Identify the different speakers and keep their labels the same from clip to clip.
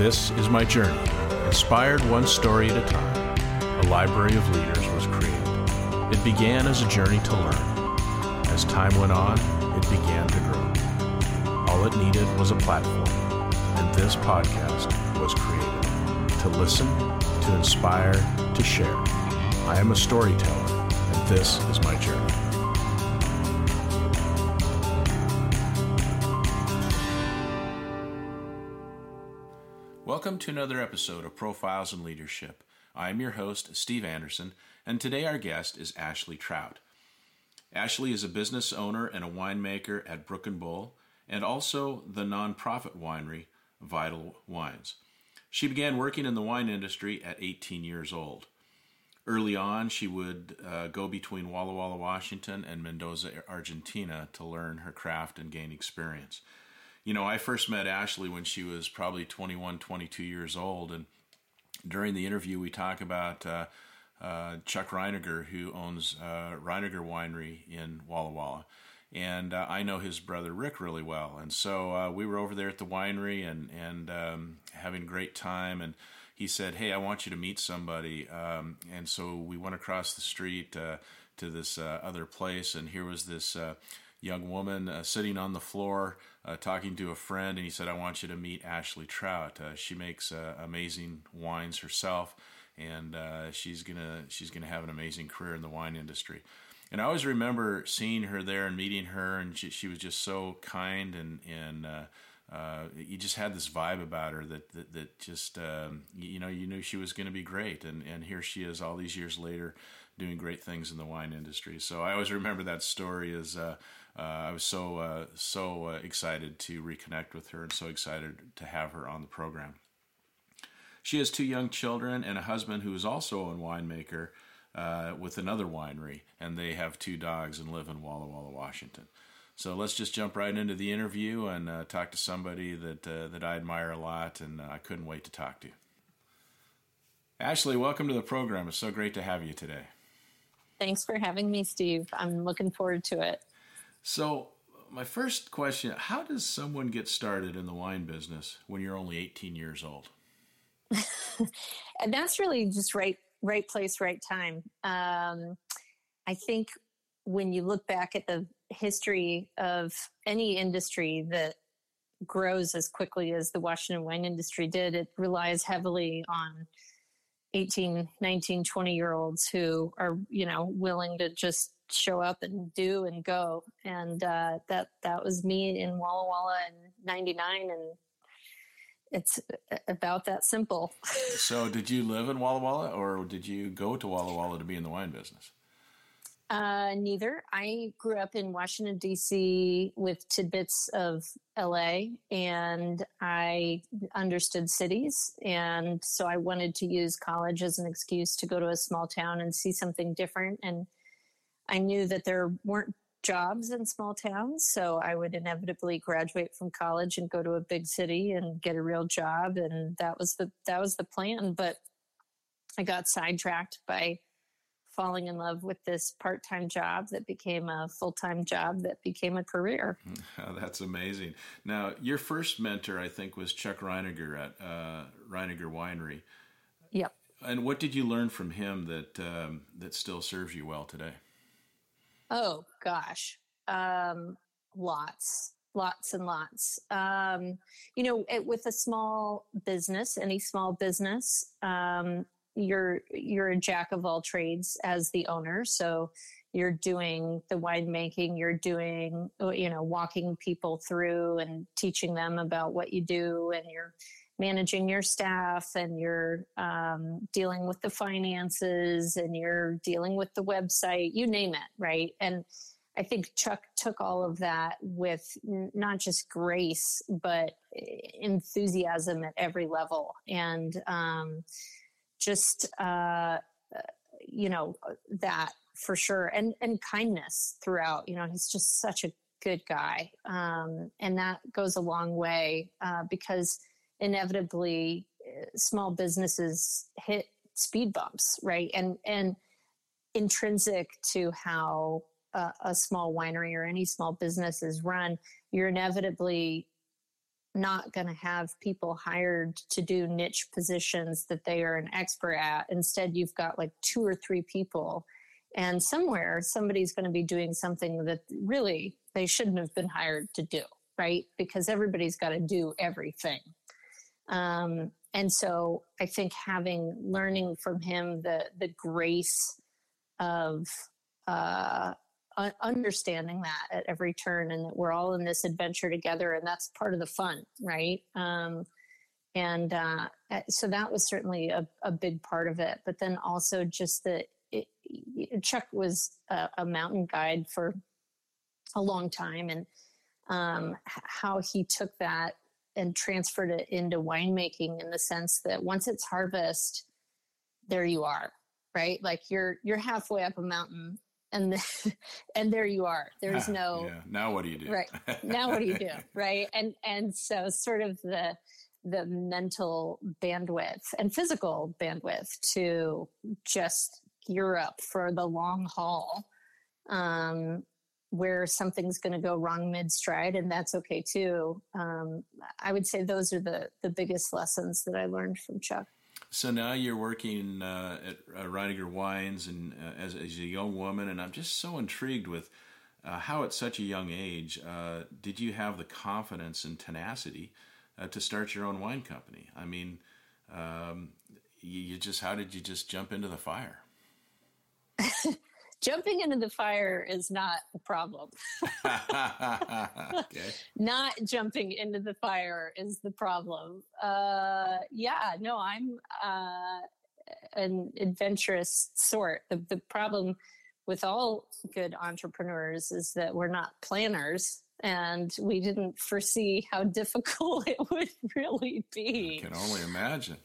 Speaker 1: This is my journey. Inspired one story at a time, a library of leaders was created. It began as a journey to learn. As time went on, it began to grow. All it needed was a platform, and this podcast was created to listen, to inspire, to share. I am a storyteller, and this is my journey. Welcome to another episode of Profiles in Leadership. I am your host, Steve Anderson, and today our guest is Ashley Trout. Ashley is a business owner and a winemaker at Brook and Bull, and also the nonprofit winery Vital Wines. She began working in the wine industry at 18 years old. Early on, she would uh, go between Walla Walla, Washington and Mendoza, Argentina to learn her craft and gain experience you know, I first met Ashley when she was probably 21, 22 years old. And during the interview, we talk about uh, uh, Chuck Reininger, who owns uh, Reininger Winery in Walla Walla. And uh, I know his brother Rick really well. And so uh, we were over there at the winery and, and um, having great time. And he said, Hey, I want you to meet somebody. Um, and so we went across the street uh, to this other place. And here was this young woman sitting on the floor uh, talking to a friend, and he said, "I want you to meet Ashley Trout. Uh, she makes uh, amazing wines herself, and uh, she's gonna she's gonna have an amazing career in the wine industry." And I always remember seeing her there and meeting her, and she, she was just so kind and and. Uh, you just had this vibe about her that that, that just um, you know you knew she was going to be great, and and here she is all these years later, doing great things in the wine industry. So I always remember that story as uh, I was so uh, so uh, excited to reconnect with her and so excited to have her on the program. She has two young children and a husband who is also a winemaker uh, with another winery, and they have two dogs and live in Walla Walla, Washington. So let's just jump right into the interview and uh, talk to somebody that uh, that I admire a lot, and I couldn't wait to talk to. Ashley, welcome to the program. It's so great to have you today.
Speaker 2: Thanks for having me, Steve. I'm looking forward to it.
Speaker 1: So, my first question How does someone get started in the wine business when you're only 18 years old?
Speaker 2: and that's really just right, right place, right time. Um, I think when you look back at the history of any industry that grows as quickly as the Washington wine industry did, it relies heavily on 18, 19, 20 year olds who are, you know, willing to just show up and do and go. And uh, that that was me in Walla Walla in '99, and it's about that simple.
Speaker 1: so, did you live in Walla Walla, or did you go to Walla Walla to be in the wine business?
Speaker 2: Uh, neither. I grew up in Washington, D.C., with tidbits of L.A., and I understood cities. And so I wanted to use college as an excuse to go to a small town and see something different. And I knew that there weren't jobs in small towns, so I would inevitably graduate from college and go to a big city and get a real job, and that was the that was the plan. But I got sidetracked by falling in love with this part-time job that became a full-time job that became a career.
Speaker 1: Oh, that's amazing. Now, your first mentor, I think, was Chuck Reininger at uh, Reininger Winery.
Speaker 2: Yep.
Speaker 1: And what did you learn from him that um, that still serves you well today?
Speaker 2: Oh gosh, um, lots, lots and lots. Um, you know, it, with a small business, any small business, um, you're you're a jack of all trades as the owner. So you're doing the winemaking, you're doing you know walking people through and teaching them about what you do, and you're managing your staff and you're um, dealing with the finances and you're dealing with the website, you name it, right? And I think Chuck took all of that with not just grace, but enthusiasm at every level. And um, just, uh, you know, that for sure. And, and kindness throughout. You know, he's just such a good guy. Um, and that goes a long way uh, because inevitably uh, small businesses hit speed bumps, right? And and intrinsic to how a, a small winery or any small business is run, you're inevitably not going to have people hired to do niche positions that they are an expert at. Instead, you've got like two or three people, and somewhere somebody's going to be doing something that really they shouldn't have been hired to do, right? Because everybody's got to do everything. Um, and so I think having learning from him the the grace of uh, understanding that at every turn and that we're all in this adventure together and that's part of the fun right? Um, and uh, so that was certainly a, a, big part of it. But then also just that chuck was a, a, mountain guide for a long time and um, how he took that and transferred it into winemaking in the sense that once it's harvest there you are right? Like you're you're halfway up a mountain and the, and there you are. There's no
Speaker 1: yeah. now what do you do?
Speaker 2: Right. Now what do you do right? And and so sort of the the mental bandwidth and physical bandwidth to just gear up for the long haul um, where something's going to go wrong mid stride and that's okay too um, i would say those are the the biggest lessons that i learned from chuck
Speaker 1: so now you're working uh, at uh, Reininger Wines and uh, as, as, a young woman, and I'm just so intrigued with uh, how at such a young age uh, did you have the confidence and tenacity uh, to start your own wine company? I mean, um, you, you just how did you just jump into the fire?
Speaker 2: jumping into the fire is not a problem. okay. Not jumping into the fire is the problem. Uh, yeah, no, I'm uh, an adventurous sort. The, the problem with all good entrepreneurs is that we're not planners and we didn't foresee how difficult it would really be.
Speaker 1: I can only imagine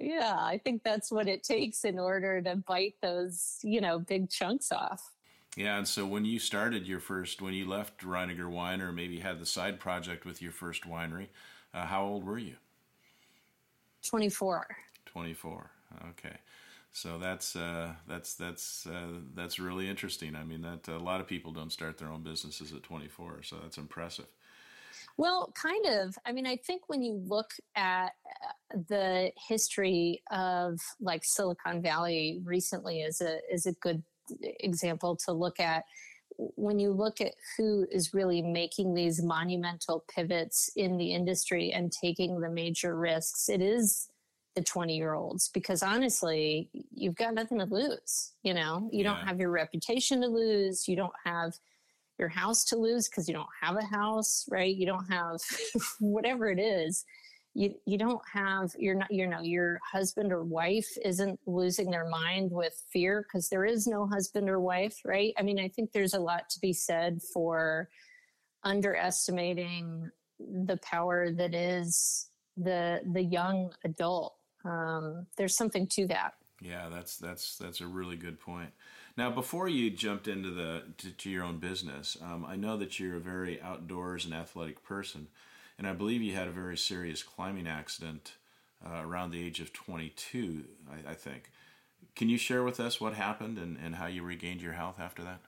Speaker 2: yeah i think that's what it takes in order to bite those you know big chunks off
Speaker 1: yeah and so when you started your first when you left reininger wine or maybe had the side project with your first winery uh, how old were you
Speaker 2: 24
Speaker 1: 24 okay so that's uh, that's that's uh, that's really interesting. I mean, that a lot of people don't start their own businesses at 24, so that's impressive.
Speaker 2: Well, kind of. I mean, I think when you look at uh, the history of like Silicon Valley recently is a is a good example to look at when you look at who is really making these monumental pivots in the industry and taking the major risks, it is the 20 year olds because honestly, you've got nothing to lose. You know, you yeah. don't have your reputation to lose. You don't have your house to lose because you don't have a house, right? You don't have whatever it is. You you don't have you're not you know your husband or wife isn't losing their mind with fear because there is no husband or wife, right? I mean, I think there's a lot to be said for underestimating the power that is the the young adult. Um, there's something to that.
Speaker 1: Yeah, that's that's that's a really good point. Now, before you jumped into the to, to your own business, um, I know that you're a very outdoors and athletic person, and I believe you had a very serious climbing accident uh, around the age of 22. I, I, think. Can you share with us what happened and, and how you regained your health after that?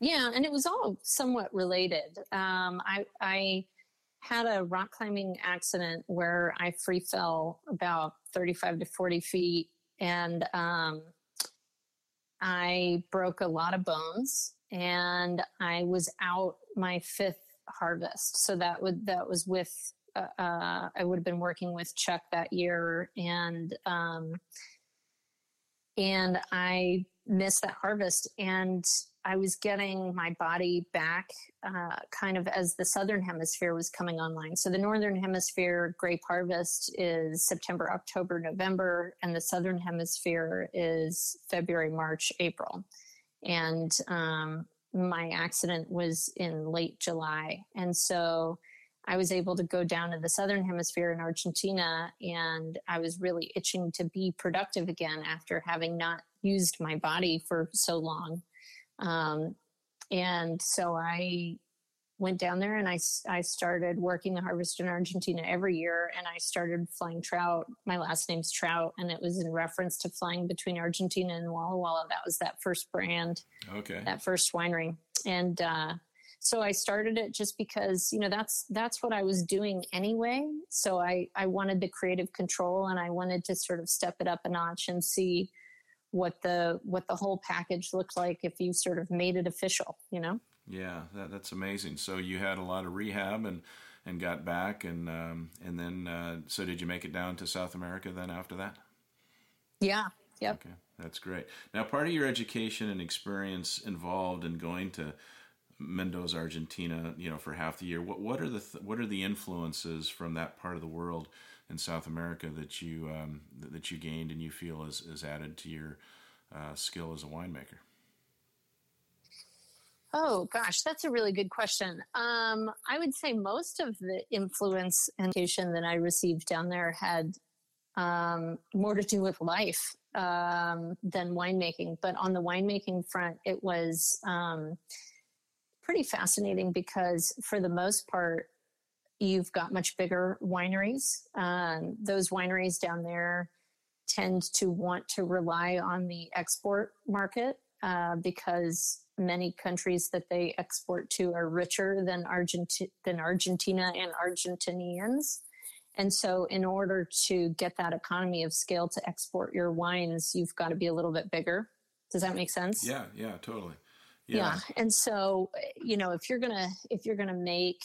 Speaker 2: Yeah, and it was all somewhat related. Um, I, I had a rock climbing accident where I free fell about 35 to 40 feet and um, I broke a lot of bones and I was out my fifth harvest. So that would that was with uh, uh, I would have been working with Chuck that year, and um, and I missed that harvest. And I was getting my body back uh, kind of as the southern hemisphere was coming online. So the northern hemisphere grape harvest is September, October, November, and the southern hemisphere is February, March, April. And um, my accident was in late July. And so I was able to go down to the southern hemisphere in Argentina, and I was really itching to be productive again after having not used my body for so long. Um, and so I went down there and I, I started working the harvest in Argentina every year and I started flying trout. My last name's Trout and it was in reference to flying between Argentina and Walla Walla. That was that first brand.
Speaker 1: Okay.
Speaker 2: That first winery. And, uh, so I started it just because you know that's that's what I was doing anyway. So I I wanted the creative control and I wanted to sort of step it up a notch and see what the what the whole package looked like if you sort of made it official. You know.
Speaker 1: Yeah, that, that's amazing. So you had a lot of rehab and and got back and um, and then uh, so did you make it down to South America then after that?
Speaker 2: Yeah. Yep.
Speaker 1: Okay, that's great. Now, part of your education and experience involved in going to Mendoza, Argentina, you know, for half the year. What what are the th- what are the influences from that part of the world in South America that you um, that you gained and you feel is, is added to your uh, skill as a winemaker?
Speaker 2: Oh gosh, that's a really good question. Um, I would say most of the influence and education that I received down there had um, more to do with life um, than winemaking. But on the winemaking front, it was um, pretty fascinating because for the most part, you've got much bigger wineries. Um, those wineries down there tend to want to rely on the export market uh, because many countries that they export to are richer than, Argenti- than Argentina and Argentinians. And so, in order to get that economy of scale to export your wines, you've got to be a little bit bigger. Does that make sense?
Speaker 1: Yeah, yeah, totally.
Speaker 2: Yeah. yeah. And so, you know, if you're gonna if you're gonna make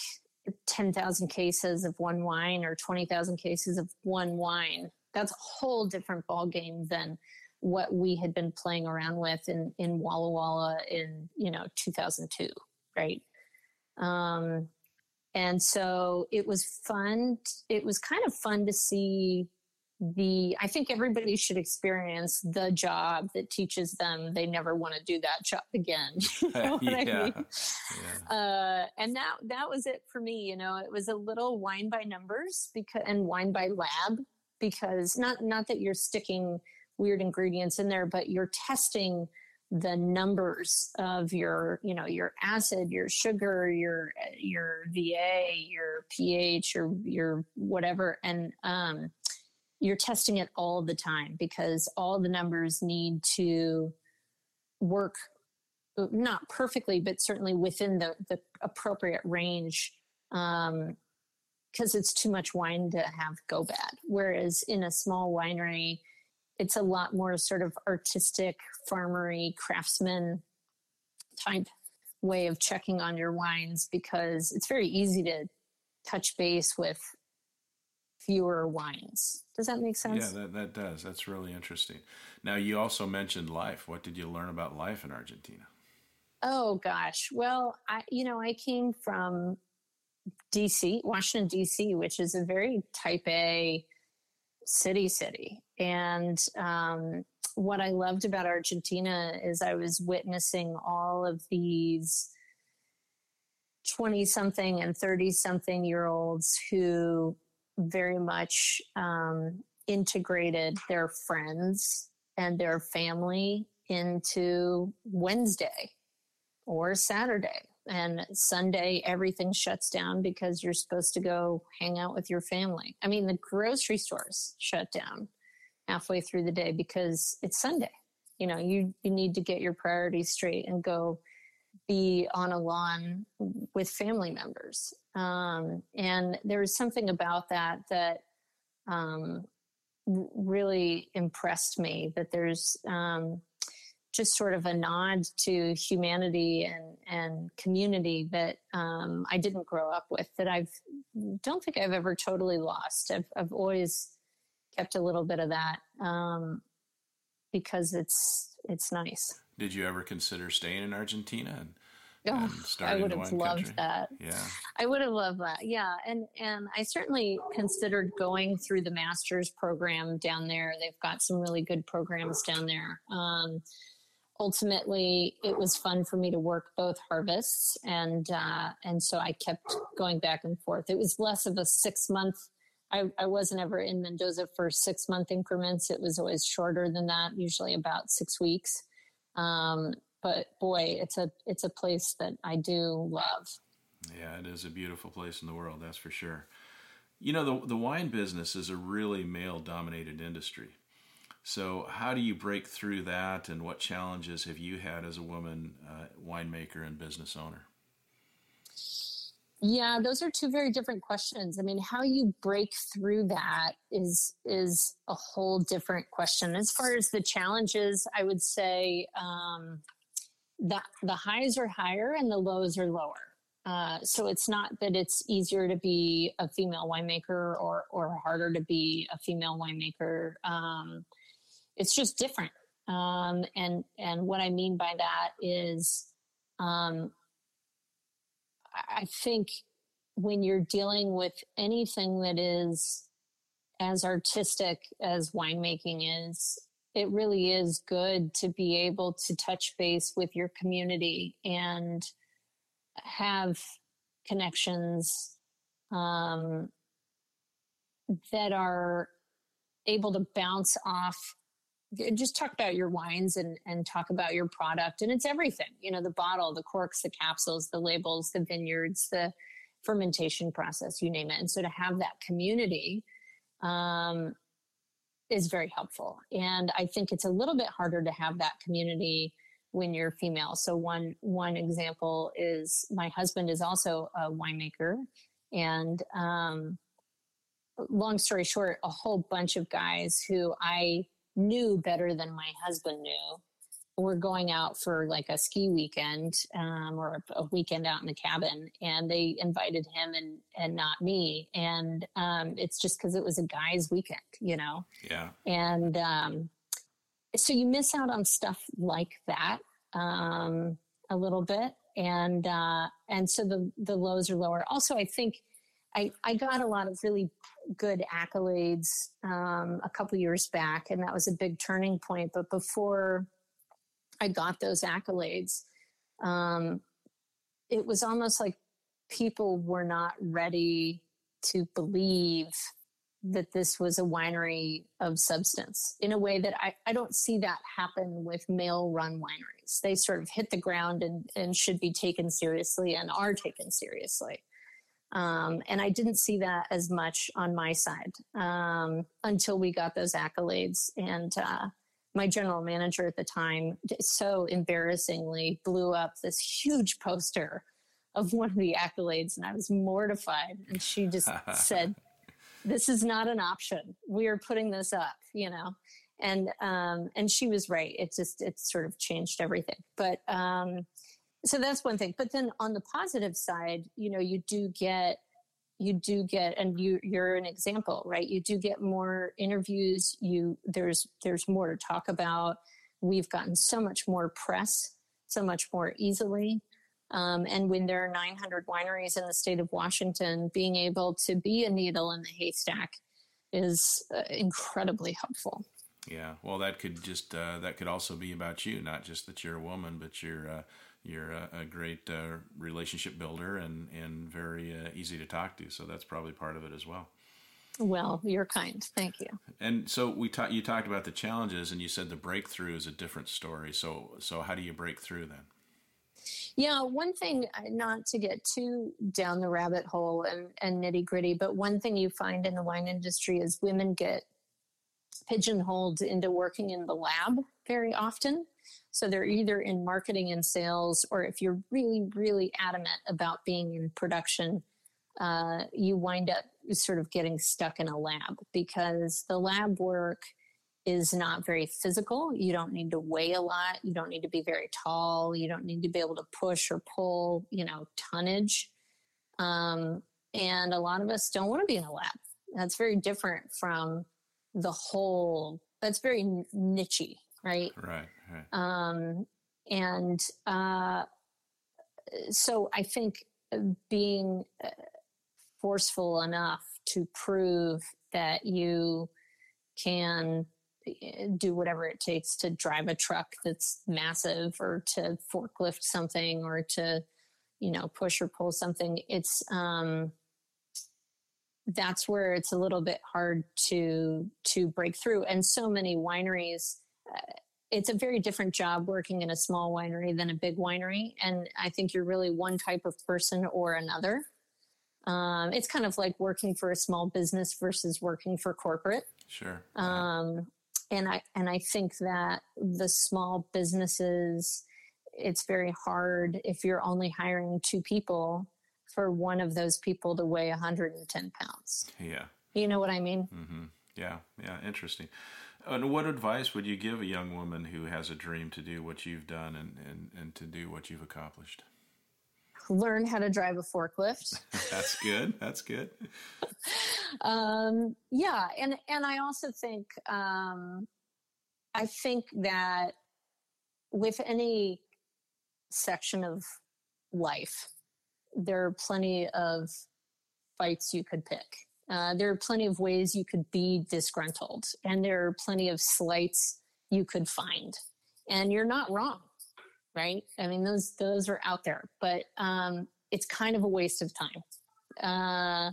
Speaker 2: ten thousand cases of one wine or twenty thousand cases of one wine, that's a whole different ball game than what we had been playing around with in in Walla Walla in you know 2002, right? Um, and so it was fun. It was kind of fun to see the i think everybody should experience the job that teaches them they never want to do that job again you know yeah. I mean? yeah. Uh, and that that was it for me you know it was a little wine by numbers because and wine by lab because not not that you're sticking weird ingredients in there but you're testing the numbers of your you know your acid your sugar your your va your ph your your whatever and um you're testing it all the time because all the numbers need to work uh, not perfectly but certainly within the, the appropriate range um, because it's too much wine to have go bad. Whereas in a small winery it's a lot more sort of artistic farmery craftsman type way of checking on your wines because it's very easy to touch base with fewer wines. Does that make sense?
Speaker 1: Yeah, that, that does. That's really interesting. Now, you also mentioned life. What did you learn about life in Argentina?
Speaker 2: Oh gosh. Well, I you know, I came from DC, Washington DC, which is a very type A city city. And um, what I loved about Argentina is I was witnessing all of these 20 something and 30 something year olds who very much um, integrated their friends and their family into Wednesday or Saturday. And Sunday, everything shuts down because you're supposed to go hang out with your family. I mean, the grocery stores shut down halfway through the day because it's Sunday. You know, you, you need to get your priorities straight and go be on a lawn with family members. Um, and there was something about that that um, really impressed me that there's um, just sort of a nod to humanity and, and community that um, I didn't grow up with that I've don't think I've ever totally lost. I've, I've always kept a little bit of that um, because it's it's nice.
Speaker 1: Did you ever consider staying in Argentina and,
Speaker 2: oh, and I would have loved country? that.
Speaker 1: Yeah,
Speaker 2: I would have loved that. Yeah, and and I certainly considered going through the master's program down there. They've got some really good programs down there. Um, ultimately, it was fun for me to work both harvests, and uh, and so I kept going back and forth. It was less of a six month. I, I wasn't ever in Mendoza for six month increments. It was always shorter than that, usually about six weeks. Um, but boy, it's a it's a place that I do love.
Speaker 1: Yeah, it is a beautiful place in the world, that's for sure. You know, the the wine business is a really male dominated industry. So, how do you break through that, and what challenges have you had as a woman uh, winemaker and business owner?
Speaker 2: Yeah, those are two very different questions. I mean, how you break through that is is a whole different question. As far as the challenges, I would say um, the the highs are higher and the lows are lower. Uh, so it's not that it's easier to be a female winemaker or or harder to be a female winemaker. Um, it's just different. Um, and and what I mean by that is, um, I think when you're dealing with anything that is as artistic as winemaking is, it really is good to be able to touch base with your community and have connections um, that are able to bounce off just talk about your wines and and talk about your product and it's everything you know the bottle the corks the capsules the labels the vineyards the fermentation process you name it. And so to have that community um, is very helpful. And i think it's a little bit harder to have that community when you're female. So one one example is my husband is also a winemaker and um, long story short a whole bunch of guys who i knew better than my husband knew. We're going out for like a ski weekend um, or a weekend out in the cabin and they invited him and and not me. And um, it's just because it was a guy's weekend you know?
Speaker 1: Yeah.
Speaker 2: And um, so you miss out on stuff like that um, a little bit. And uh, and so the the lows are lower. Also i think I, I got a lot of really good accolades um, a couple years back, and that was a big turning point. But before I got those accolades, um, it was almost like people were not ready to believe that this was a winery of substance in a way that I, I don't see that happen with male run wineries. They sort of hit the ground and, and should be taken seriously and are taken seriously. Um, and I didn't see that as much on my side um, until we got those accolades. And uh, my general manager at the time so embarrassingly blew up this huge poster of one of the accolades, and I was mortified. And she just said, "This is not an option. We are putting this up," you know. And um, and she was right. It just it sort of changed everything. But um, so that's one thing. But then on the positive side you know you do get you do get and you you're an example right? You do get more interviews. You there's there's more to talk about. We've gotten so much more press so much more easily. Um, and when there are 900 wineries in the state of washington being able to be a needle in the haystack is uh, incredibly helpful.
Speaker 1: Yeah. Well that could just uh, that could also be about you not just that you're a woman but you're uh, you're a, a great uh, relationship builder and and very uh, easy to talk to. So that's probably part of it as well.
Speaker 2: Well, you're kind. Thank you.
Speaker 1: And so we talked. You talked about the challenges, and you said the breakthrough is a different story. So so how do you break through then?
Speaker 2: Yeah, one thing, uh, not to get too down the rabbit hole and, and nitty gritty, but one thing you find in the wine industry is women get pigeonholed into working in the lab very often. So they're either in marketing and sales, or if you're really, really adamant about being in production, uh, you wind up sort of getting stuck in a lab because the lab work is not very physical. You don't need to weigh a lot. You don't need to be very tall. You don't need to be able to push or pull, you know, tonnage. Um, and a lot of us don't want to be in a lab. That's very different from the whole, that's very nichey, right?
Speaker 1: Right. right.
Speaker 2: Um, and uh, so I think being uh, forceful enough to prove that you can uh, do whatever it takes to drive a truck that's massive or to forklift something or to you know push or pull something it's um that's where it's a little bit hard to to break through. And so many wineries uh, it's a very different job working in a small winery than a big winery. And i think you're really one type of person or another. Um, it's kind of like working for a small business versus working for corporate.
Speaker 1: Sure.
Speaker 2: Um, and i and i think that the small businesses it's very hard if you're only hiring two people for one of those people to weigh 110 pounds.
Speaker 1: Yeah.
Speaker 2: You know what I mean?
Speaker 1: Mm-hmm. Yeah. Yeah. Interesting. And what advice would you give a young woman who has a dream to do what you've done and, and, and to do what you've accomplished?
Speaker 2: Learn how to drive a forklift.
Speaker 1: That's good. That's good.
Speaker 2: um, yeah, and and I also think um, I think that with any section of life, there are plenty of fights you could pick. Uh, there are plenty of ways you could be disgruntled, and there are plenty of slights you could find. And you're not wrong, right? I mean, those those are out there, but um, it's kind of a waste of time. Uh,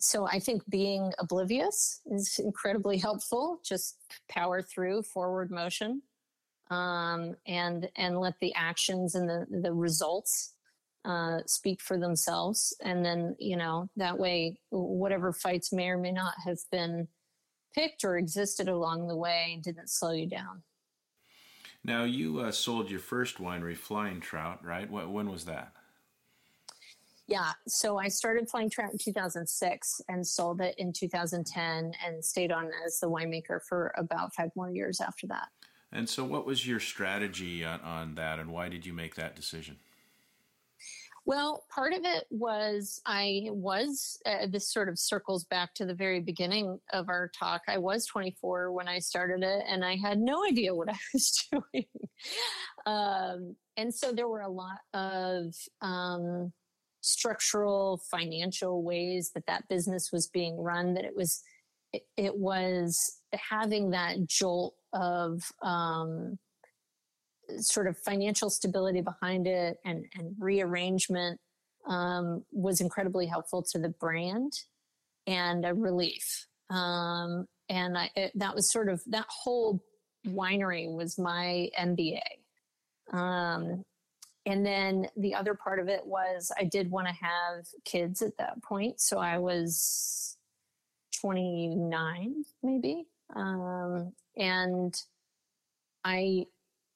Speaker 2: so I think being oblivious is incredibly helpful. Just power through forward motion, um, and and let the actions and the the results uh, speak for themselves. And then, you know, that way, whatever fights may or may not have been picked or existed along the way didn't slow you down.
Speaker 1: Now, you uh, sold your first winery, Flying Trout, right? When was that?
Speaker 2: Yeah, so I started Flying Trout in 2006 and sold it in 2010 and stayed on as the winemaker for about five more years after that.
Speaker 1: And so, what was your strategy on, on that, and why did you make that decision?
Speaker 2: Well, part of it was I was, uh, this sort of circles back to the very beginning of our talk. I was 24 when I started it, and I had no idea what I was doing. um, and so there were a lot of um, structural, financial ways that that business was being run, that it was, it, it was having that jolt of, um, sort of financial stability behind it and, and rearrangement um, was incredibly helpful to the brand and a relief. Um, and I, it, that was sort of that whole winery was my MBA. Um, and then the other part of it was I did want to have kids at that point. So I was 29, maybe. Um, and I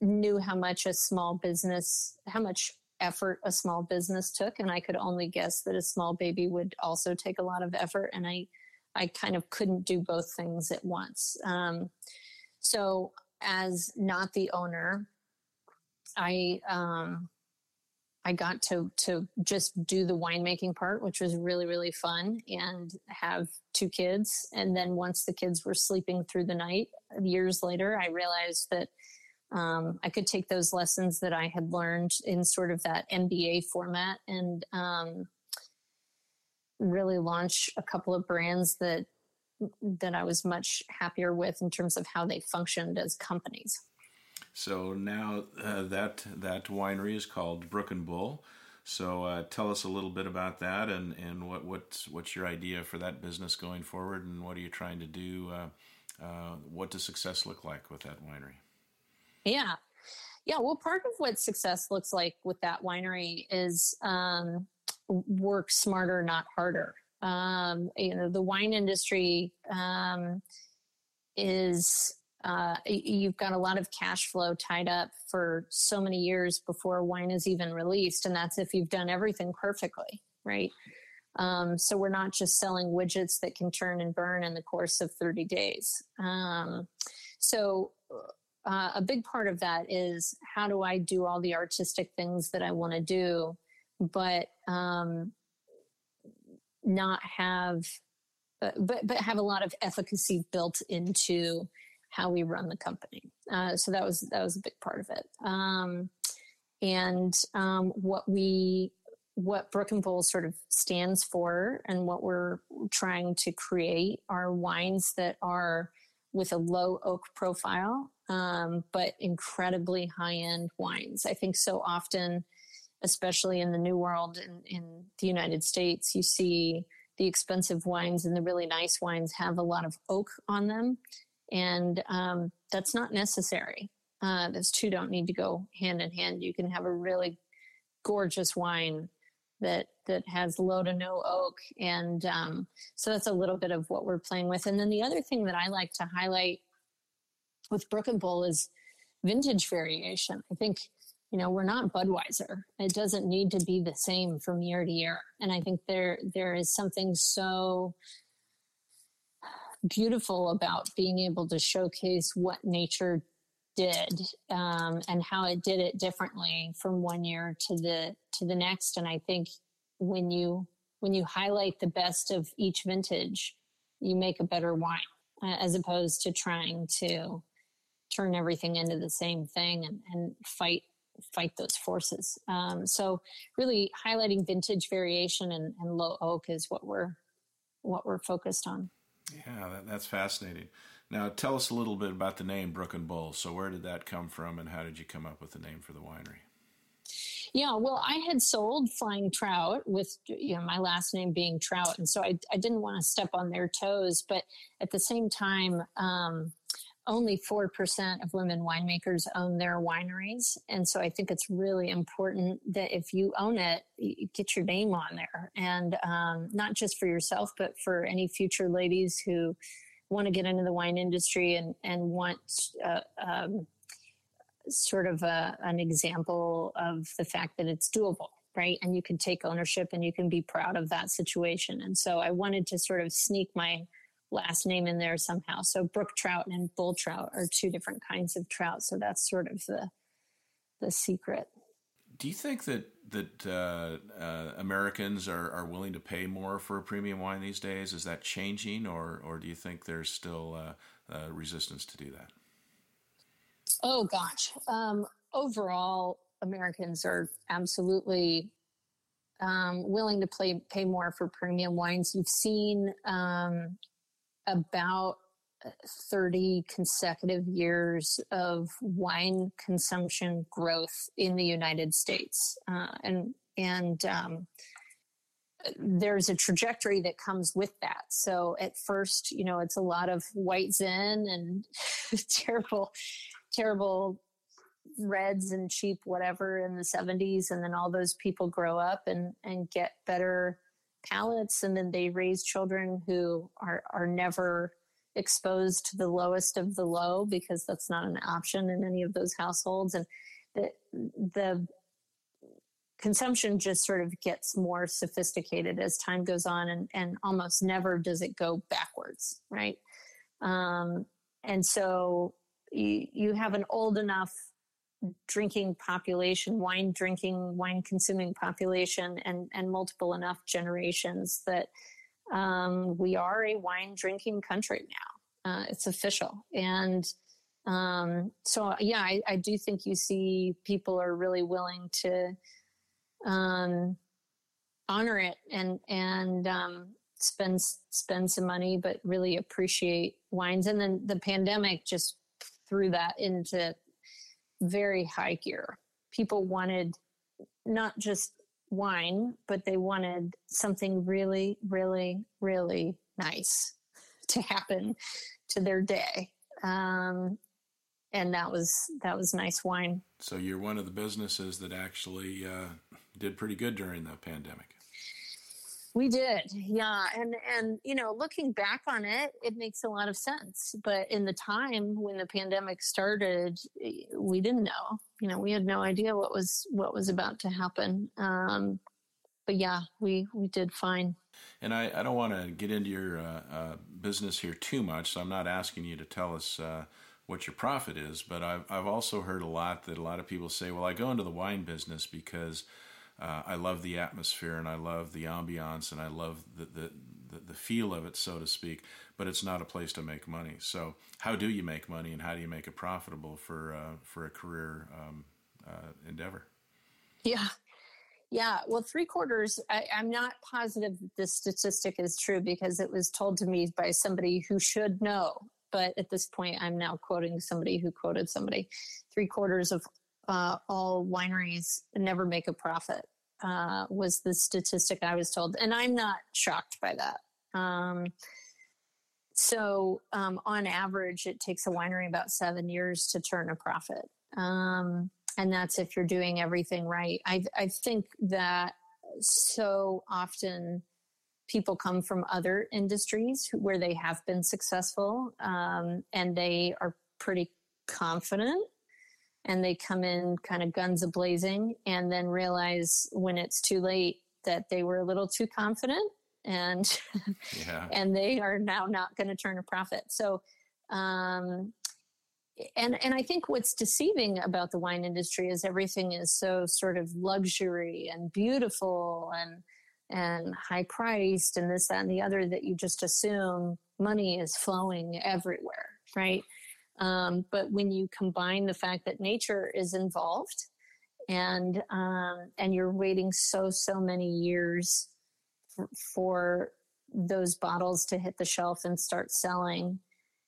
Speaker 2: knew how much a small business, how much effort a small business took. And I could only guess that a small baby would also take a lot of effort. And I, I kind of couldn't do both things at once. Um, so as not the owner, I, um, I got to to just do the winemaking part, which was really really fun, and have two kids. And then once the kids were sleeping through the night, years later, I realized that um, I could take those lessons that I had learned in sort of that MBA format and um, really launch a couple of brands that that I was much happier with in terms of how they functioned as companies.
Speaker 1: So now uh, that that winery is called Brook and Bull. So uh, tell us a little bit about that and, and what what's what's your idea for that business going forward and what are you trying to do? Uh, uh what does success look like with that winery?
Speaker 2: Yeah. Yeah. Well, part of what success looks like with that winery is um, work smarter, not harder. Um, you know, the wine industry um, is, uh, you've got a lot of cash flow tied up for so many years before wine is even released. And that's if you've done everything perfectly, right? Um, so we're not just selling widgets that can turn and burn in the course of 30 days. Um, so uh, a big part of that is how do I do all the artistic things that I want to do, but um, not have, uh, but but have a lot of efficacy built into how we run the company. Uh, so that was that was a big part of it. Um, and um, what we what Brook and Bull sort of stands for, and what we're trying to create are wines that are with a low oak profile um, but incredibly high end wines. I think so often, especially in the New World in, in the United States, you see the expensive wines and the really nice wines have a lot of oak on them. And um, that's not necessary. Uh, those two don't need to go hand in hand. You can have a really gorgeous wine that that has low to no oak and um, so that's a little bit of what we're playing with. And then the other thing that i like to highlight with Brook and Bull is vintage variation. I think you know we're not budweiser. It doesn't need to be the same from year to year. And i think there there is something so beautiful about being able to showcase what nature did um, and how it did it differently from one year to the to the next and i think when you when you highlight the best of each vintage you make a better wine uh, as opposed to trying to turn everything into the same thing and, and fight fight those forces. Um, so really highlighting vintage variation and, and, low oak is what we're what we're focused on.
Speaker 1: Yeah, that, that's fascinating. Now tell us a little bit about the name Brook and Bull. So where did that come from, and how did you come up with the name for the winery?
Speaker 2: Yeah, well, I had sold Flying Trout with you know my last name being Trout, and so I I didn't want to step on their toes, but at the same time. Um, only 4% of women winemakers own their wineries. And so I think it's really important that if you own it, you get your name on there. And um, not just for yourself, but for any future ladies who want to get into the wine industry and, and want uh, um, sort of a, an example of the fact that it's doable. Right. And you can take ownership and you can be proud of that situation. And so I wanted to sort of sneak my last name in there somehow. So brook trout and bull trout are two different kinds of trout. So that's sort of the the secret.
Speaker 1: Do you think that that uh, uh, Americans are, are willing to pay more for a premium wine these days? Is that changing, or or do you think there's still uh, uh resistance to do that?
Speaker 2: Oh gosh, um, overall, Americans are absolutely um, willing to play, pay more for premium wines. You've seen um, about 30 consecutive years of wine consumption growth in the United States. Uh, and and um, there's a trajectory that comes with that. So at first, you know, it's a lot of white zin and terrible, terrible reds and cheap whatever in the 70s. And then all those people grow up and, and get better palates and then they raise children who are are never exposed to the lowest of the low because that's not an option in any of those households. And the the consumption just sort of gets more sophisticated as time goes on and, and almost never does it go backwards right? Um, and so you, you have an old enough drinking population, wine drinking, wine consuming population, and and multiple enough generations that um, we are a wine drinking country now. Uh, it's official, and um, so yeah, I, I, do think you see people are really willing to um, honor it and and um, spend spend some money, but really appreciate wines. And then the pandemic just threw that into very high gear. People wanted not just wine, but they wanted something really, really, really nice to happen to their day. Um, and that was that was nice wine.
Speaker 1: So you're one of the businesses that actually uh, did pretty good during the pandemic.
Speaker 2: We did, yeah, and and you know, looking back on it, it makes a lot of sense. But in the time when the pandemic started, we didn't know. You know, we had no idea what was what was about to happen. Um, but yeah, we we did fine.
Speaker 1: And I, I don't want to get into your uh, uh, business here too much, so I'm not asking you to tell us uh, what your profit is. But I've I've also heard a lot that a lot of people say, well, I go into the wine business because uh, I love the atmosphere and I love the ambiance and I love the, the, the, the, feel of it, so to speak, but it's not a place to make money. So, how do you make money and how do you make it profitable for, uh, for a career um, uh, endeavor?
Speaker 2: Yeah. Yeah, well, three quarters. I, am not positive that this statistic is true because it was told to me by somebody who should know. But at this point, I'm now quoting somebody who quoted somebody. Three quarters of uh, all wineries never make a profit uh, was the statistic I was told, and I'm not shocked by that. Um, so, um, on average, it takes a winery about seven years to turn a profit, um, and that's if you're doing everything right. I, I think that so often people come from other industries where they have been successful um, and they are pretty confident and they come in kind of guns a blazing and then realize when it's too late that they were a little too confident and yeah. and they are now not going to turn a profit so um, and and I think what's deceiving about the wine industry is everything is so sort of luxury and beautiful and and high priced and this that and the other that you just assume money is flowing everywhere, right? Um, but when you combine the fact that nature is involved and um, and you're waiting so so many years for, for those bottles to hit the shelf and start selling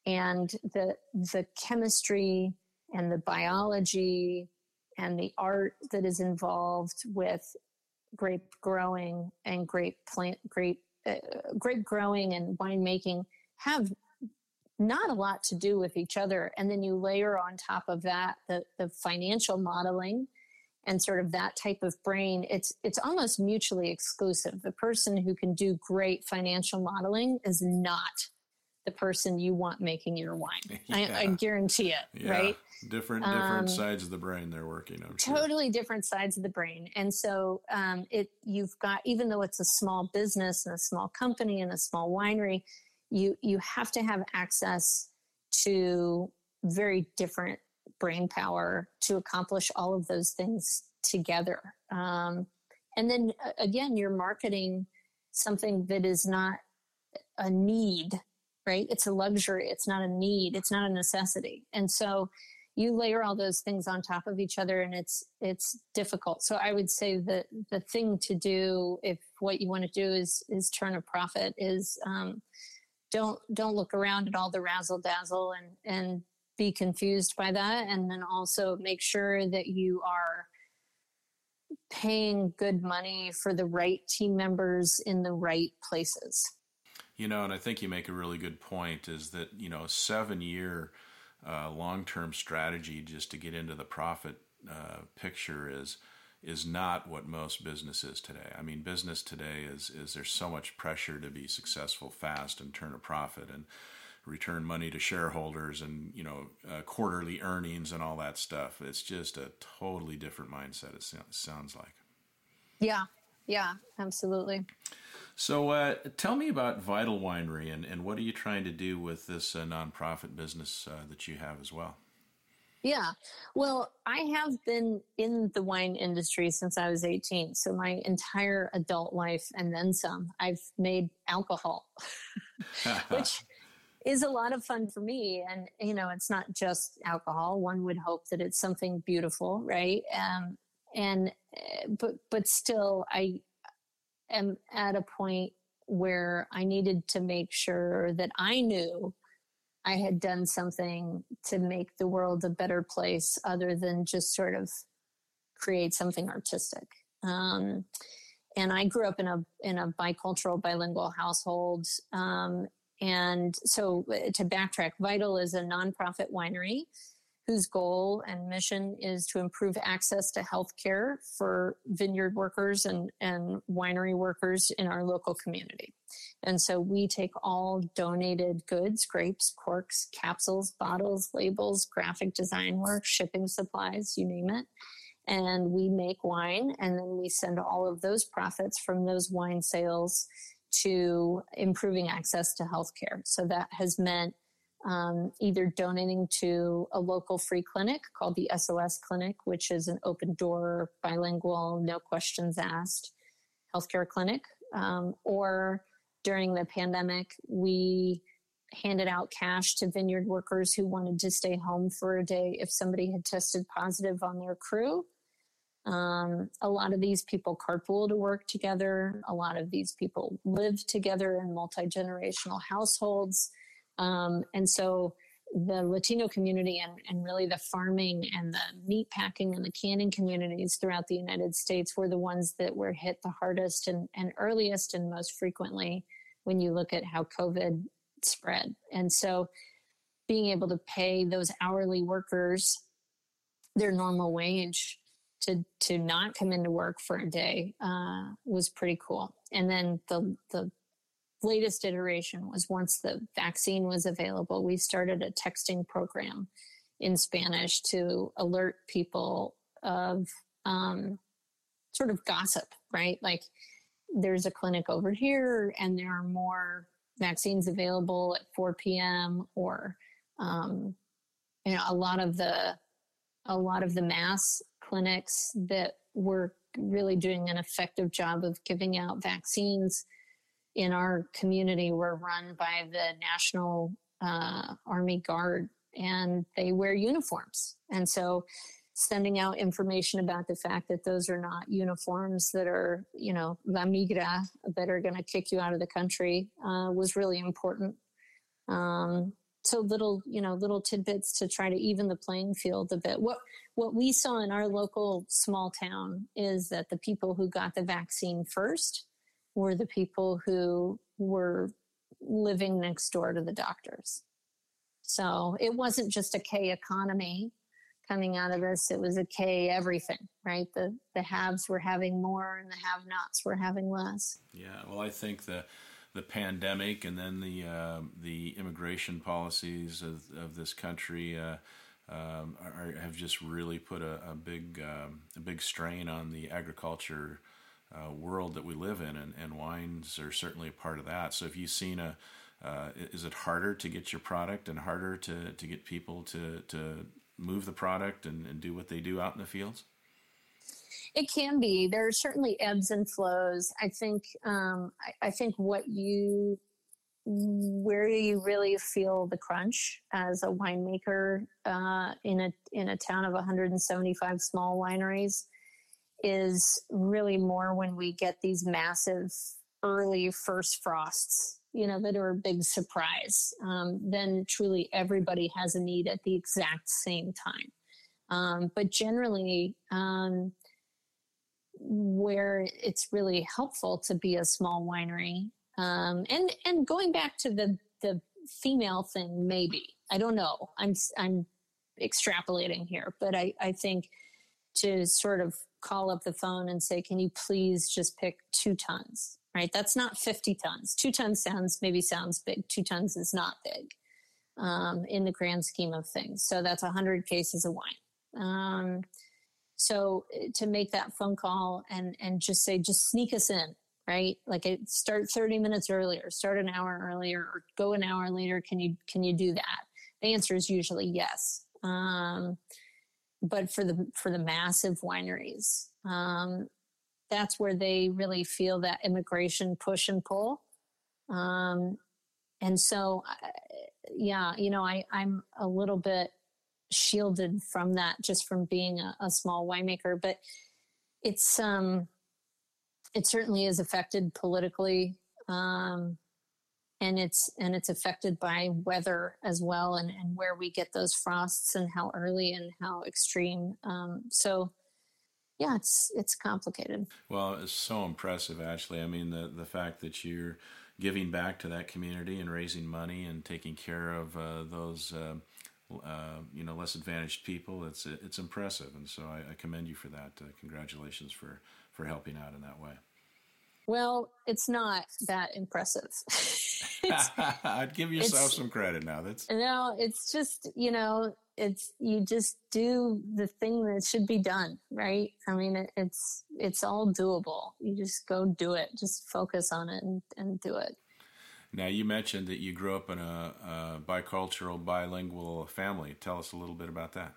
Speaker 2: and the the chemistry and the biology and the art that is involved with grape growing and grape plant grape uh, grape growing and winemaking have not a lot to do with each other and then you layer on top of that the, the financial modeling and sort of that type of brain it's it's almost mutually exclusive the person who can do great financial modeling is not the person you want making your wine. Yeah. I, I, guarantee it, yeah. right?
Speaker 1: Different different um, sides of the brain they're working on.
Speaker 2: Totally sure. different sides of the brain, and so um, it you've got even though it's a small business and a small company and a small winery, you you have to have access to very different brain power to accomplish all of those things together. Um, and then again, you're marketing something that is not a need right? It's a luxury. It's not a need. It's not a necessity. And so you layer all those things on top of each other and it's it's difficult. So I would say that the thing to do if what you want to do is is turn a profit is um, don't don't look around at all the razzle dazzle and and be confused by that. And then also make sure that you are paying good money for the right team members in the right places.
Speaker 1: You know, and I think you make a really good point is that, you know, a seven year uh, long term strategy just to get into the profit uh, picture is is not what most business is today. I mean, business today is is there's so much pressure to be successful fast and turn a profit and return money to shareholders and you know uh, quarterly earnings and all that stuff. It's just a totally different mindset. It sounds like.
Speaker 2: Yeah, yeah, absolutely.
Speaker 1: So uh, tell me about Vital Winery and, and what are you trying to do with this uh, nonprofit business uh, that you have as well?
Speaker 2: Yeah, well, I have been in the wine industry since I was 18. So my entire adult life and then some, I've made alcohol, which is a lot of fun for me. And, you know, it's not just alcohol. One would hope that it's something beautiful, right? Um, and, uh, but, but still, I, am at a point where I needed to make sure that I knew I had done something to make the world a better place other than just sort of create something artistic. Um, and I grew up in a in a bicultural bilingual household. Um, and so uh, to backtrack, Vital is a nonprofit winery whose goal and mission is to improve access to health care for vineyard workers and, and winery workers in our local community. And so we take all donated goods, grapes, corks, capsules, bottles, labels, graphic design work, shipping supplies, you name it. And we make wine and then we send all of those profits from those wine sales to improving access to healthcare. So that has meant um, either donating to a local free clinic called the SOS Clinic, which is an open door, bilingual, no questions asked healthcare clinic, um, or during the pandemic, we handed out cash to vineyard workers who wanted to stay home for a day if somebody had tested positive on their crew. Um, a lot of these people carpool to work together. A lot of these people live together in multi generational households. Um, and so the Latino community and, and really the farming and the meat packing and the canning communities throughout the United States were the ones that were hit the hardest and, and earliest and most frequently when you look at how COVID spread. And so being able to pay those hourly workers their normal wage to to not come into work for a day uh, was pretty cool. And then the the latest iteration was once the vaccine was available, we started a texting program in Spanish to alert people of um, sort of gossip, right? Like there's a clinic over here and there are more vaccines available at 4 p.m. or um, you know a lot of the a lot of the mass clinics that were really doing an effective job of giving out vaccines in our community were run by the National uh, Army Guard, and they wear uniforms. And so, sending out information about the fact that those are not uniforms that are, you know, la migra that are going to kick you out of the country uh, was really important. Um, so little, you know, little tidbits to try to even the playing field a bit. What what we saw in our local small town is that the people who got the vaccine first were the people who were living next door to the doctors. So it wasn't just a K economy coming out of this, it was a K everything, right? The the haves were having more and the have nots were having less.
Speaker 1: Yeah, well I think the the pandemic and then the uh, the immigration policies of, of this country uh, um, are, have just really put a, a big um, a big strain on the agriculture uh, world that we live in, and, and wines are certainly a part of that. So, if you've seen a, uh, is it harder to get your product and harder to, to get people to, to move the product and, and do what they do out in the fields?
Speaker 2: It can be. There are certainly ebbs and flows. I think. Um, I, I, think what you, where you really feel the crunch as a winemaker uh, in a in a town of 175 small wineries is really more when we get these massive early first frosts, you know, that are a big surprise. Um, then truly everybody has a need at the exact same time. Um, but generally, um, where it's really helpful to be a small winery, um, and and going back to the the female thing, maybe I don't know. I'm I'm extrapolating here, but I I think to sort of call up the phone and say, can you please just pick two tons, right? That's not 50 tons. Two tons sounds, maybe sounds big. Two tons is not big um, in the grand scheme of things. So that's 100 cases of wine. Um, so eh, to make that phone call and, and just say, just sneak us in, right? Like it, start 30 minutes earlier, start an hour earlier or go an hour later. Can you, can you do that? The answer is usually yes. Um, but for the for the massive wineries, um, that's where they really feel that immigration push and pull. Um, and so, yeah, you know, I I'm a little bit shielded from that just from being a, a small winemaker, but it's um, it certainly is affected politically. Um, and it's and it's affected by weather as well and, and where we get those frosts and how early and how extreme. Um, so yeah it's it's complicated.
Speaker 1: Well it's so impressive actually i mean the the fact that you're giving back to that community and raising money and taking care of uh, those uh, uh, you know less advantaged people it's it's impressive. And so I, I commend you for that. Uh, congratulations for for helping out in that way
Speaker 2: well, it's not that impressive.
Speaker 1: I'd give yourself some credit now. That's
Speaker 2: no, it's just you know, it's you just do the thing that should be done, right? I mean, it, it's it's all doable. You just go do it. Just focus on it and, and do it.
Speaker 1: Now, you mentioned that you grew up in a, a bicultural, bilingual family. Tell us a little bit about that.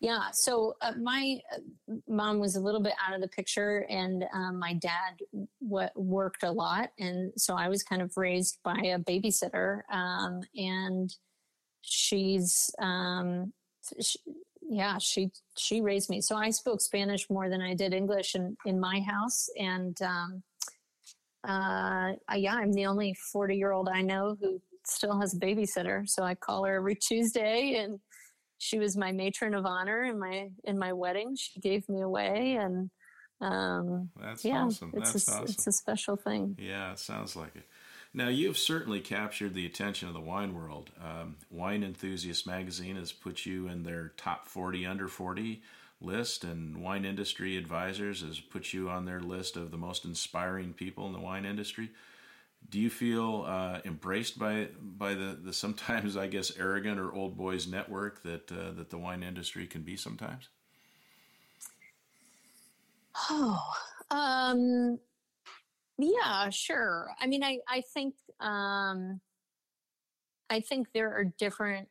Speaker 2: Yeah. So uh, my uh, mom was a little bit out of the picture, and um, my dad w- worked a lot, and so I was kind of raised by a babysitter. Um, and she's, um, she, yeah, she she raised me. So I spoke Spanish more than I did English in in my house, and um, uh, yeah, I'm the only forty year old I know who still has a babysitter. So I call her every Tuesday and she was my matron of honor in my in my wedding. She gave me away, and um,
Speaker 1: that's yeah, awesome.
Speaker 2: It's
Speaker 1: that's
Speaker 2: a,
Speaker 1: awesome.
Speaker 2: It's a special thing.
Speaker 1: Yeah, it sounds like it. Now you've certainly captured the attention of the wine world. Um, wine Enthusiast magazine has put you in their top forty under forty list, and Wine Industry Advisors has put you on their list of the most inspiring people in the wine industry. Do you feel uh, embraced by by the, the sometimes I guess arrogant or old boys network that uh, that the wine industry can be sometimes?
Speaker 2: Oh, um, yeah, sure. I mean, I I think um, I think there are different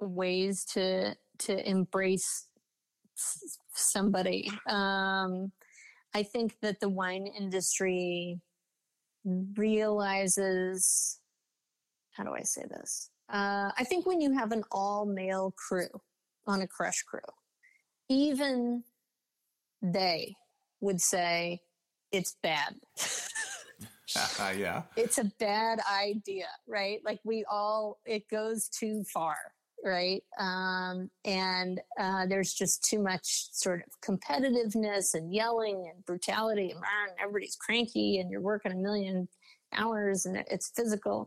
Speaker 2: ways to to embrace somebody. Um, I think that the wine industry realizes how do I say this? Uh, I think when you have an all male crew on a crush crew, even they would say it's bad.
Speaker 1: yeah.
Speaker 2: It's a bad idea, right? Like we all, it goes too far, right? Um, and uh, there's just too much sort of competitiveness and yelling and brutality, and everybody's cranky, and you're working a million hours, and it's physical.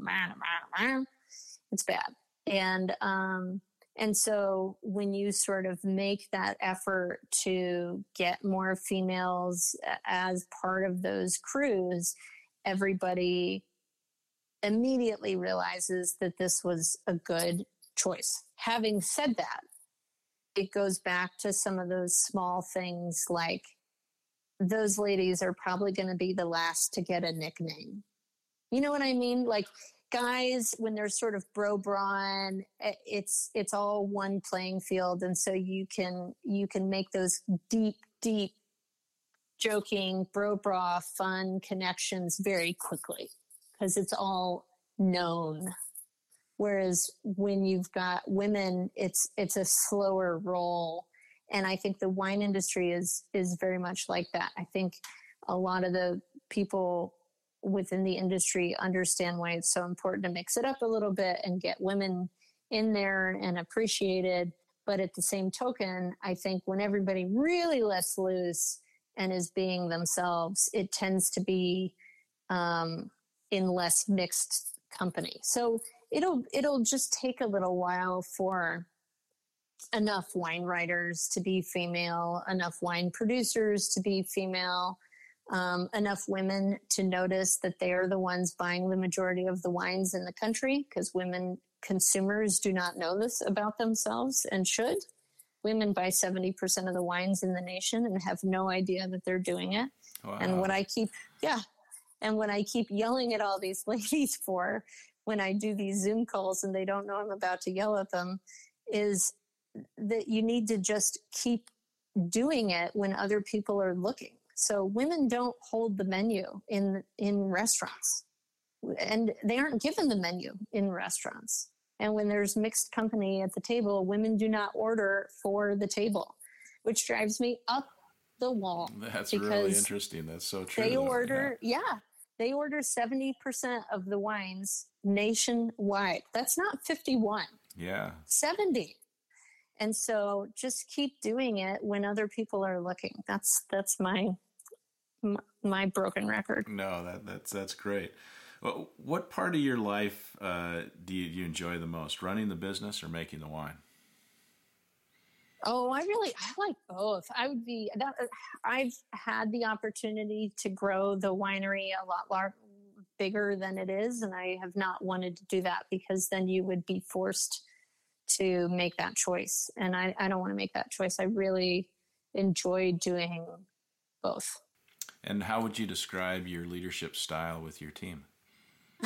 Speaker 2: It's bad, and um, and so when you sort of make that effort to get more females as part of those crews, everybody immediately realizes that this was a good choice. Having said that, it goes back to some of those small things like those ladies are probably going to be the last to get a nickname. You know what I mean? Like guys, when they're sort of bro brawn, eh, it's it's all one playing field, and so you can you can make those deep, deep, joking, bro bra, fun connections very quickly because it's all known Whereas when you've got women, it's it's a slower roll. And I think the wine industry is is very much like that. I think a lot of the people within the industry understand why it's so important to mix it up a little bit and get women in there and appreciated. But at the same token, I think when everybody really lets loose and is being themselves, it tends to be um, in less mixed company. So it'll it'll just take a little while for enough wine writers to be female, enough wine producers to be female, um, enough women to notice that they are the ones buying the majority of the wines in the country because women consumers do not know this about themselves and should. Women buy 70% of the wines in the nation and have no idea that they're doing it. Wow. And what I keep, yeah. And what I keep yelling at all these ladies for when I do these Zoom calls and they don't know I'm about to yell at them is that you need to just keep doing it when other people are looking. So women don't hold the menu in in restaurants. And they aren't given the menu in restaurants. And when there's mixed company at the table, women do not order for the table, which drives me up the wall.
Speaker 1: That's really interesting. That's so true.
Speaker 2: They order, yeah. yeah, they order 70% of the wines nationwide. That's not 51.
Speaker 1: Yeah.
Speaker 2: 70. And so just keep doing it when other people are looking. That's that's my my broken record.
Speaker 1: No, that that's that's great. Well, what part of your life uh, do, you, do you enjoy the most, running the business or making the wine?
Speaker 2: Oh, I really I like both. I would be that I've had the opportunity to grow the winery a lot lar- bigger than it is and I have not wanted to do that because then you would be forced to make that choice and I, I don't want to make that choice. I really enjoy doing both.
Speaker 1: And how would you describe your leadership style with your team?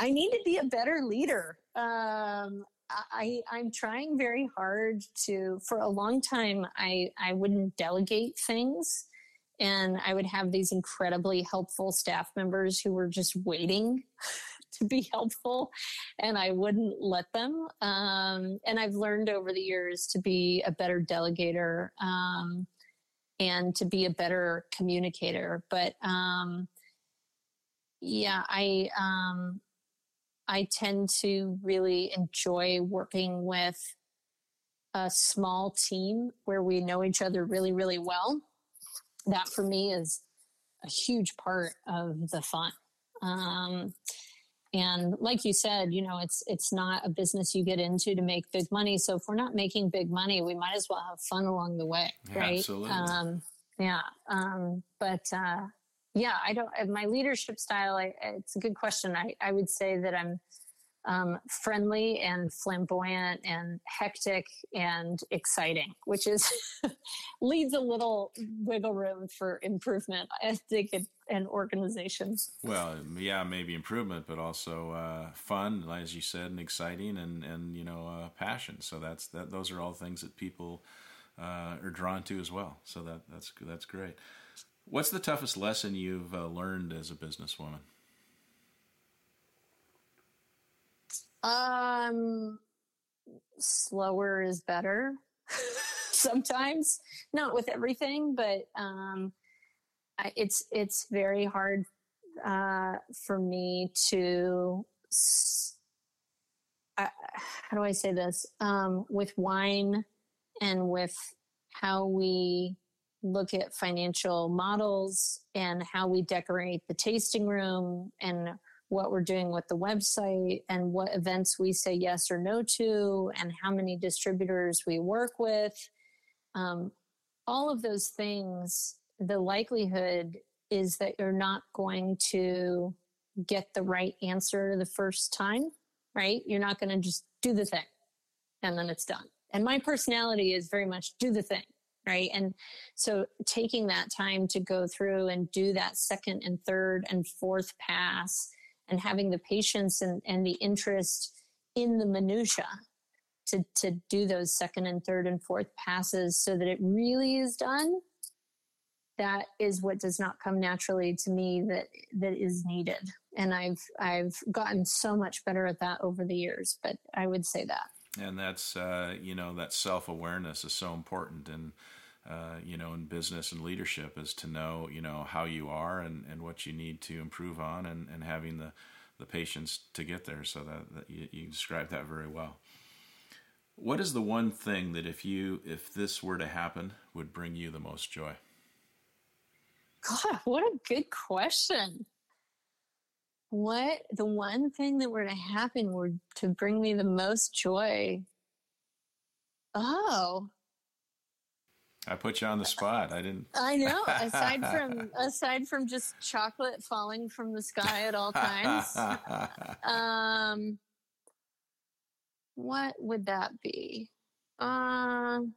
Speaker 2: I need to be a better leader. Um, I, I'm trying very hard to, for a long time, I, I wouldn't delegate things. And I would have these incredibly helpful staff members who were just waiting to be helpful, and I wouldn't let them. Um, and I've learned over the years to be a better delegator um, and to be a better communicator. But um, yeah, I um, I tend to really enjoy working with a small team where we know each other really, really well. That for me is a huge part of the fun. Um, and like you said, you know, it's it's not a business you get into to make big money. So if we're not making big money, we might as well have fun along the way, right?
Speaker 1: Absolutely. Um,
Speaker 2: yeah. Um, but uh, yeah, I don't. My leadership style. I, it's a good question. I I would say that I'm um, friendly and flamboyant and hectic and exciting, which is leaves a little wiggle room for improvement. I think in an organization.
Speaker 1: Well, yeah, maybe improvement, but also uh, fun, as you said, and exciting, and and you know, uh, passion. So that's that. Those are all things that people uh, are drawn to as well. So that that's that's great. What's the toughest lesson you've uh, learned as a businesswoman?
Speaker 2: Um, slower is better. Sometimes, not with everything, but um, it's it's very hard uh, for me to. How do I say this? Um, with wine and with how we look at financial models and how we decorate the tasting room and what we're doing with the website and what events we say yes or no to and how many distributors we work with. Um, all of those things, the likelihood is that you're not going to get the right answer the first time, right? You're not going to just do the thing and then it's done. And my personality is very much do the thing, right? And so taking that time to go through and do that second and third and fourth pass and having the patience and, and the interest in the minutia to, to do those second and third and fourth passes so that it really is done that is what does not come naturally to me that that is needed. And i've i've gotten so much better at that over the years but i would say that.
Speaker 1: And that's uh, you know that self-awareness is so important. And uh, you know, in business and leadership is to know, you know, how you are and, and what you need to improve on and, and having the, the patience to get there. So that, that you, you described that very well. What is the one thing that if you, if this were to happen, would bring you the most joy?
Speaker 2: God, what a good question. What the one thing that were to happen were to bring me the most joy? Oh,
Speaker 1: I put you on the spot. I didn't.
Speaker 2: I know. Aside from aside from just chocolate falling from the sky at all times, um, what would that be? Um,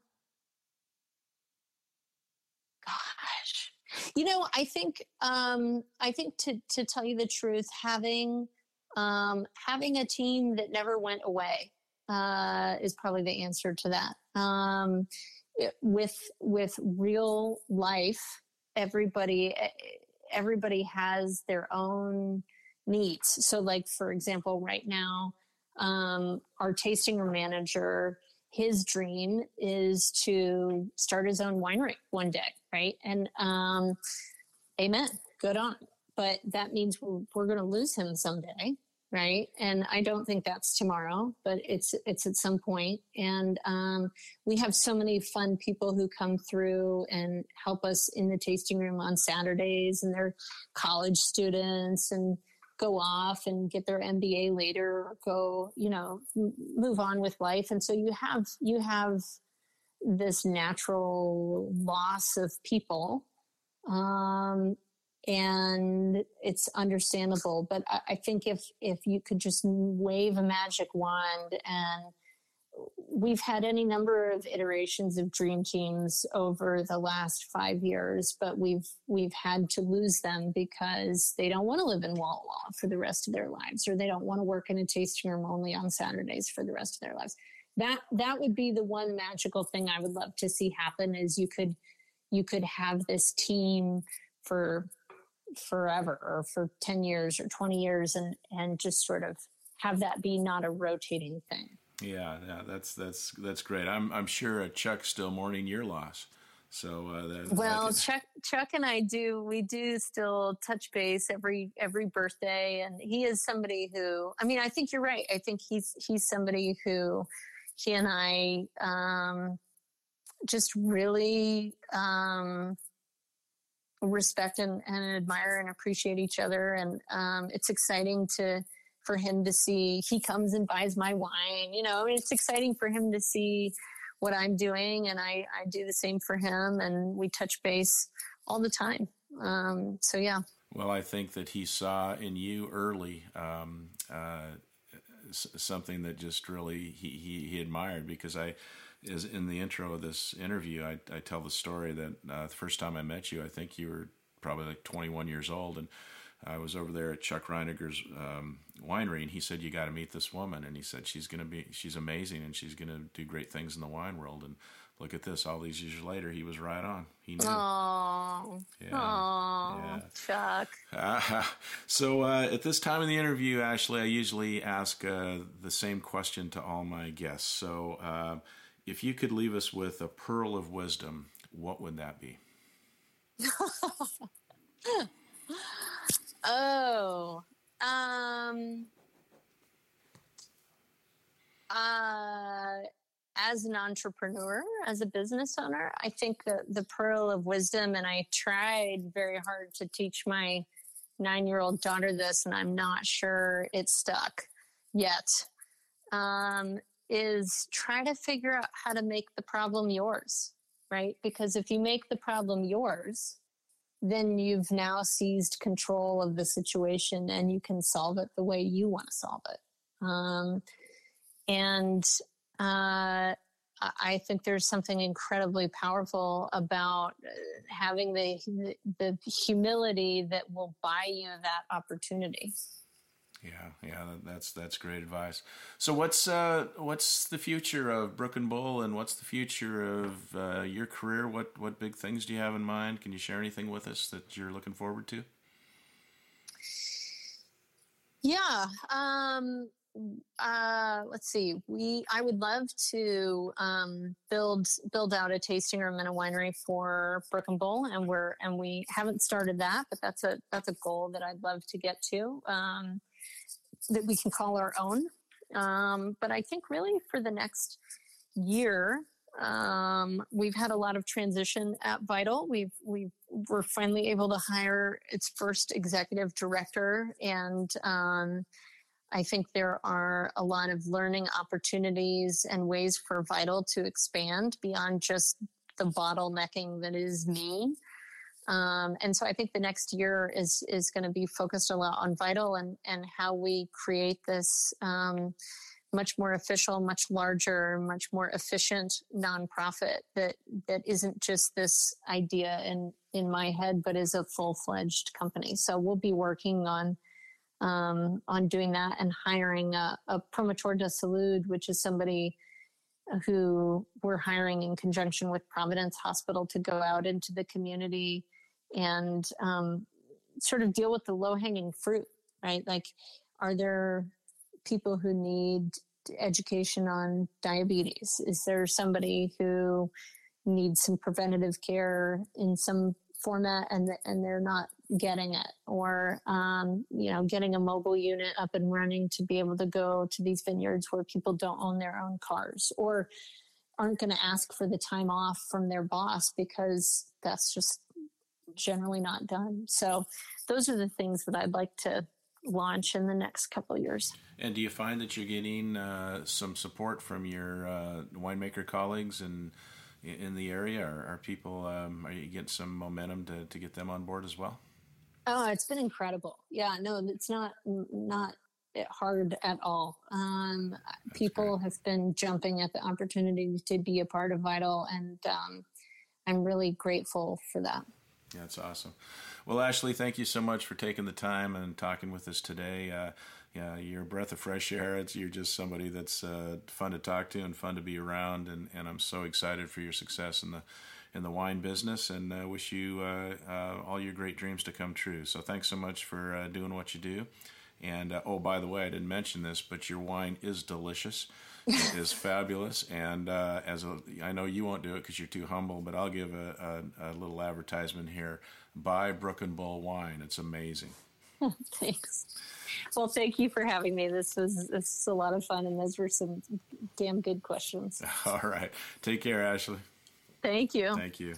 Speaker 2: gosh, you know, I think um, I think to to tell you the truth, having um, having a team that never went away uh, is probably the answer to that. Um, with with real life everybody everybody has their own needs. So like for example right now um, our tasting room manager his dream is to start his own winery one day right? And um, amen good on but that means we're, we're going to lose him someday right? And i don't think that's tomorrow but it's it's at some point. And um, we have so many fun people who come through and help us in the tasting room on saturdays and they're college students and go off and get their mba later or go you know move on with life. And so you have you have this natural loss of people um, and it's understandable. But I, I think if if you could just wave a magic wand and we've had any number of iterations of dream teams over the last five years, but we've we've had to lose them because they don't want to live in Walla Walla for the rest of their lives, or they don't want to work in a tasting room only on Saturdays for the rest of their lives. That that would be the one magical thing I would love to see happen is you could you could have this team for forever or for 10 years or 20 years and and just sort of have that be not a rotating thing.
Speaker 1: Yeah yeah that's that's that's great. I'm i'm sure chuck's still mourning your loss. So uh, that,
Speaker 2: well chuck chuck and i do we do still touch base every every birthday and he is somebody who i mean i think you're right. I think he's he's somebody who he and i um just really um respect and, and admire and appreciate each other. And um, it's exciting to for him to see. He comes and buys my wine. You know, I mean, it's exciting for him to see what I'm doing, and I I do the same for him. And we touch base all the time. Um, so yeah.
Speaker 1: Well, I think that he saw in you early um, uh, something that just really he, he, he admired because I is in the intro of this interview, I, I tell the story that uh, the first time I met you, I think you were probably like 21 years old, and I was over there at Chuck Reininger's um, winery, and he said, "You got to meet this woman," and he said, "She's gonna be, she's amazing, and she's gonna do great things in the wine world." And look at this, all these years later, he was right on. He knew.
Speaker 2: Oh, yeah. Aww, yeah. Chuck.
Speaker 1: Uh, so uh, at this time in the interview, Ashley, I usually ask uh, the same question to all my guests. So uh, if you could leave us with a pearl of wisdom, what would that be?
Speaker 2: oh, um, uh, as an entrepreneur, as a business owner, I think the, the pearl of wisdom, and I tried very hard to teach my nine year old daughter this, and I'm not sure it stuck yet. Um, is try to figure out how to make the problem yours, right? Because if you make the problem yours, then you've now seized control of the situation and you can solve it the way you want to solve it. Um, and uh, I think there's something incredibly powerful about uh, having the, the, the humility that will buy you that opportunity.
Speaker 1: Yeah, yeah, that's that's great advice. So, what's uh, what's the future of Brook and Bull, and what's the future of uh, your career? What what big things do you have in mind? Can you share anything with us that you're looking forward to?
Speaker 2: Yeah, um, uh, let's see. We I would love to um, build build out a tasting room and a winery for Brook and Bull, and we're and we haven't started that, but that's a that's a goal that I'd love to get to. Um, that we can call our own. Um, but I think really for the next year, um, we've had a lot of transition at Vital. We've we were finally able to hire its first executive director, and um, I think there are a lot of learning opportunities and ways for Vital to expand beyond just the bottlenecking that is me. Um, and so I think the next year is is going to be focused a lot on vital and and how we create this um, much more official, much larger, much more efficient nonprofit that that isn't just this idea in in my head, but is a full fledged company. So we'll be working on um, on doing that and hiring a, a promotor de salud, which is somebody who we're hiring in conjunction with Providence Hospital to go out into the community and um, sort of deal with the low hanging fruit, right? Like, are there people who need education on diabetes? Is there somebody who needs some preventative care in some format and and they're not getting it or um, you know getting a mobile unit up and running to be able to go to these vineyards where people don't own their own cars or aren't going to ask for the time off from their boss because that's just generally not done. So those are the things that I'd like to launch in the next couple years.
Speaker 1: And do you find that you're getting uh, some support from your uh, winemaker colleagues and in the area? Are, are people um, are you getting some momentum to, to get them on board as well?
Speaker 2: Oh, it's been incredible. Yeah, no, it's not not hard at all. Um, people great. have been jumping at the opportunity to be a part of Vital, and um, I'm really grateful for that.
Speaker 1: Yeah, that's awesome. Well, Ashley, thank you so much for taking the time and talking with us today. Uh, yeah, you're a breath of fresh air. It's, you're just somebody that's uh, fun to talk to and fun to be around, and, and I'm so excited for your success in the in the wine business, and uh, wish you uh, uh, all your great dreams to come true. So, thanks so much for doing what you do. And oh, by the way, I didn't mention this, but your wine is delicious is fabulous. And uh, as a, I know you won't do it because you're too humble, but I'll give a, a, a, little advertisement here. Buy Brook and Bull wine; it's amazing.
Speaker 2: Thanks. Well, thank you for having me. This was this is a lot of fun, and those were some damn good questions.
Speaker 1: All right, take care, Ashley.
Speaker 2: Thank you.
Speaker 1: Thank you.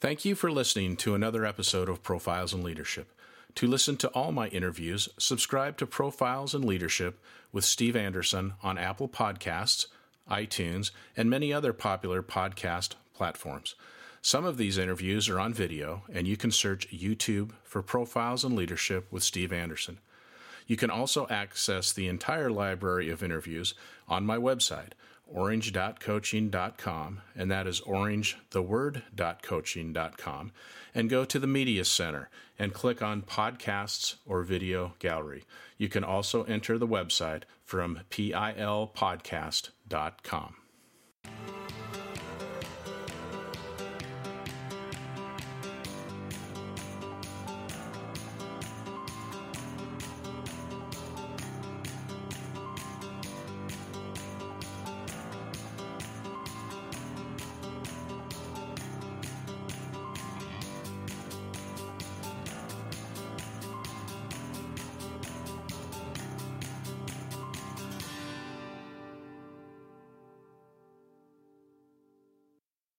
Speaker 1: Thank you for listening to another episode of Profiles in Leadership. To listen to all my interviews, subscribe to Profiles in Leadership with Steve Anderson on Apple Podcasts, iTunes, and many other popular podcast platforms. Some of these interviews are on video, and you can search YouTube for Profiles in Leadership with Steve Anderson. You can also access the entire library of interviews on my website, orange.coaching.com, and that is orange, the word, orangetheword.coaching.com, and go to the Media Center and click on Podcasts or Video Gallery. You can also enter the website from pilpodcast.com.